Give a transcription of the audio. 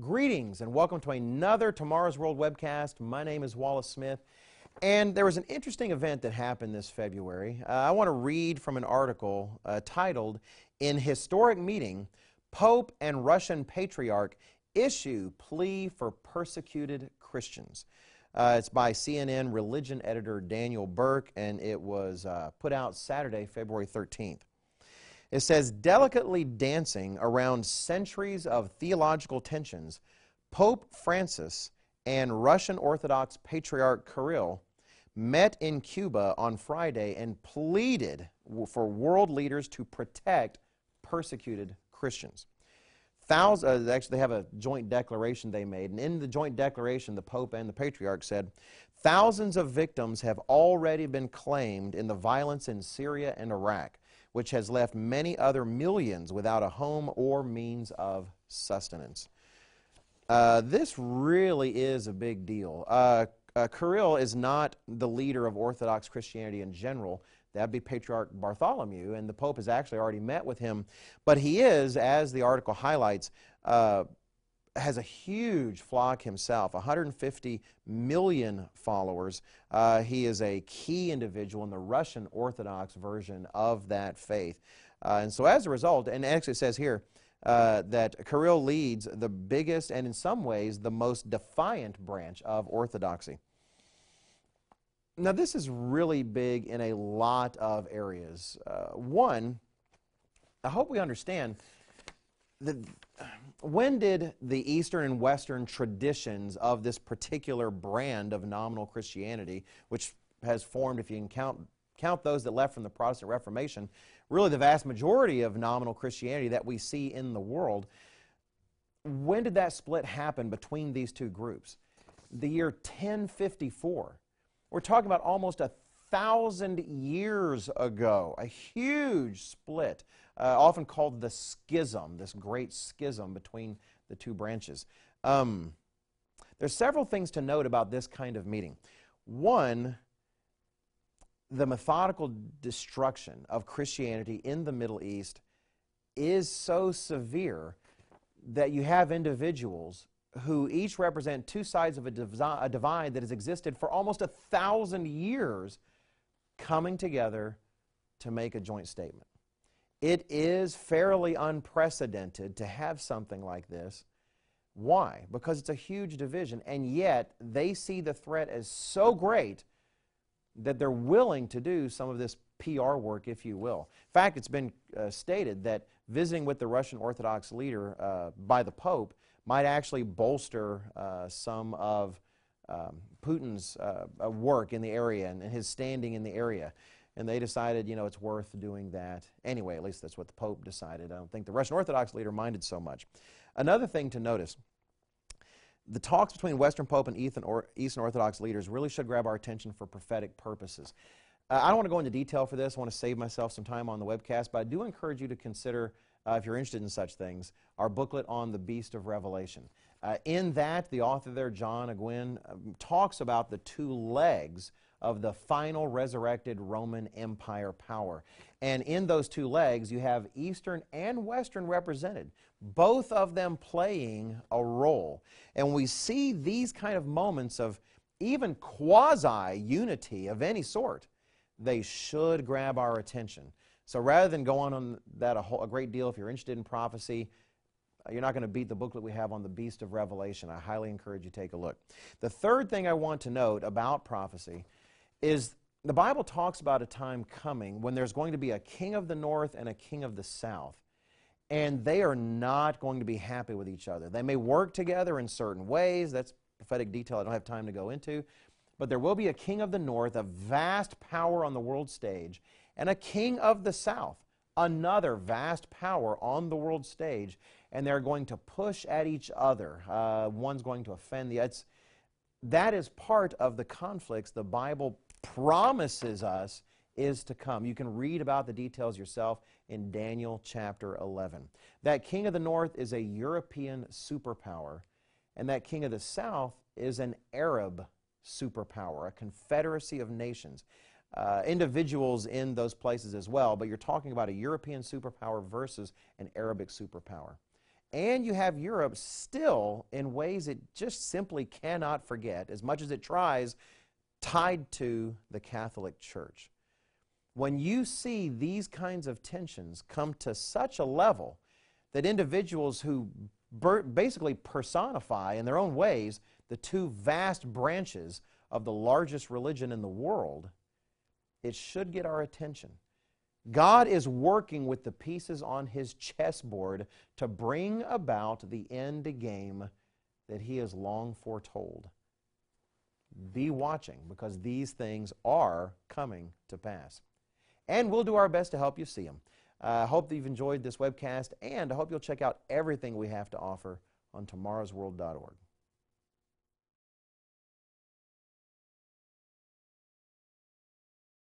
Greetings and welcome to another Tomorrow's World webcast. My name is Wallace Smith, and there was an interesting event that happened this February. Uh, I want to read from an article uh, titled, In Historic Meeting, Pope and Russian Patriarch Issue Plea for Persecuted Christians. Uh, it's by CNN religion editor Daniel Burke, and it was uh, put out Saturday, February 13th. It says, delicately dancing around centuries of theological tensions, Pope Francis and Russian Orthodox Patriarch Kirill met in Cuba on Friday and pleaded for world leaders to protect persecuted Christians. Thousands, uh, actually, they have a joint declaration they made, and in the joint declaration, the Pope and the Patriarch said, Thousands of victims have already been claimed in the violence in Syria and Iraq which has left many other millions without a home or means of sustenance. Uh, this really is a big deal. Uh, uh, Kirill is not the leader of Orthodox Christianity in general. That'd be Patriarch Bartholomew, and the Pope has actually already met with him. But he is, as the article highlights, uh, has a huge flock himself 150 million followers. Uh, he is a key individual in the Russian Orthodox version of that faith. Uh, and so, as a result, and actually it says here uh, that Kirill leads the biggest and, in some ways, the most defiant branch of Orthodoxy. Now, this is really big in a lot of areas. Uh, one, I hope we understand that when did the Eastern and Western traditions of this particular brand of nominal Christianity, which has formed, if you can count, count those that left from the Protestant Reformation, really the vast majority of nominal Christianity that we see in the world, when did that split happen between these two groups? The year 1054. We're talking about almost a thousand years ago, a huge split, uh, often called the schism, this great schism between the two branches. Um, there's several things to note about this kind of meeting. One, the methodical destruction of Christianity in the Middle East is so severe that you have individuals who each represent two sides of a, divide that has existed for almost a thousand years coming together to make a joint statement. It is fairly unprecedented to have something like this. Why? Because it's a huge division, and yet they see the threat as so great that they're willing to do some of this PR work, if you will. In fact, it's been uh, stated that visiting with the Russian Orthodox leader uh, by the Pope might actually bolster uh, some of um, Putin's uh, work in the area and, and his standing in the area. And they decided, you know, it's worth doing that. Anyway, at least that's what the Pope decided. I don't think the Russian Orthodox leader minded so much. Another thing to notice the talks between Western Pope and Eastern Orthodox leaders really should grab our attention for prophetic purposes. Uh, I don't want to go into detail for this. I want to save myself some time on the webcast, but I do encourage you to consider, uh, if you're interested in such things, our booklet on the Beast of Revelation. Uh, in that, the author there, John Ogwyn, um, talks about the two legs of the final resurrected Roman Empire power. And in those two legs, you have Eastern and Western represented, both of them playing a role. And we see these kind of moments of even quasi unity of any sort, they should grab our attention. So rather than go on on that a, whole, a great deal, if you're interested in prophecy, you're not going to beat the booklet we have on the beast of Revelation. I highly encourage you take a look. The third thing I want to note about prophecy is the Bible talks about a time coming when there's going to be a king of the north and a king of the south. And they are not going to be happy with each other. They may work together in certain ways. That's prophetic detail I don't have time to go into. But there will be a king of the north, a vast power on the world stage, and a king of the south, another vast power on the world stage and they're going to push at each other. Uh, one's going to offend the other. That is part of the conflicts the Bible promises us is to come. You can read about the details yourself in Daniel chapter 11. That king of the north is a European superpower, and that king of the south is an Arab superpower, a confederacy of nations. Uh, individuals in those places as well, but you're talking about a European superpower versus an Arabic superpower. and you have Europe still, in ways it just simply cannot forget, as much as it tries, tied to the Catholic Church. When you see these kinds of tensions come to such a level that individuals who basically personify in their own ways the two vast branches of the largest religion in the world, it should get our attention. God is working with the pieces on his chessboard to bring about the end game that he has long foretold. Be watching because these things are coming to pass. And we'll do our best to help you see them. I uh, hope that you've enjoyed this webcast, and I hope you'll check out everything we have to offer on tomorrowsworld.org.